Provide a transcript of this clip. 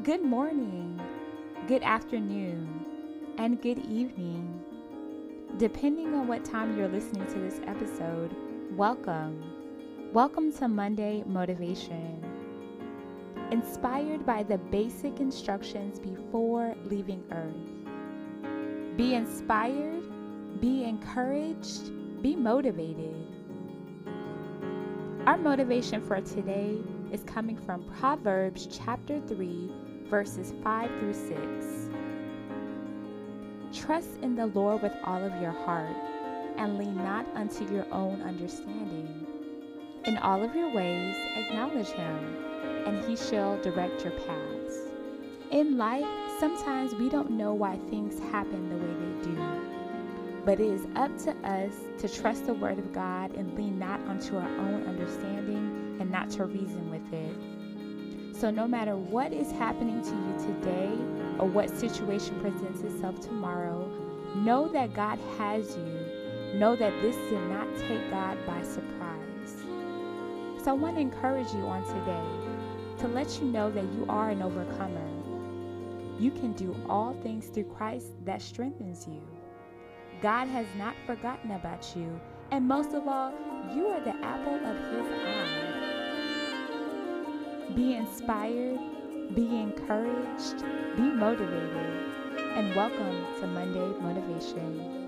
Good morning, good afternoon, and good evening. Depending on what time you're listening to this episode, welcome. Welcome to Monday Motivation. Inspired by the basic instructions before leaving Earth. Be inspired, be encouraged, be motivated. Our motivation for today is coming from Proverbs chapter 3, verses 5 through 6. Trust in the Lord with all of your heart, and lean not unto your own understanding. In all of your ways, acknowledge him, and he shall direct your paths. In life, sometimes we don't know why things happen the way they do. But it is up to us to trust the Word of God and lean not unto our own understanding and not to reason with it. So, no matter what is happening to you today or what situation presents itself tomorrow, know that God has you. Know that this did not take God by surprise. So, I want to encourage you on today to let you know that you are an overcomer. You can do all things through Christ that strengthens you. God has not forgotten about you. And most of all, you are the apple of his eye. Be inspired, be encouraged, be motivated, and welcome to Monday Motivation.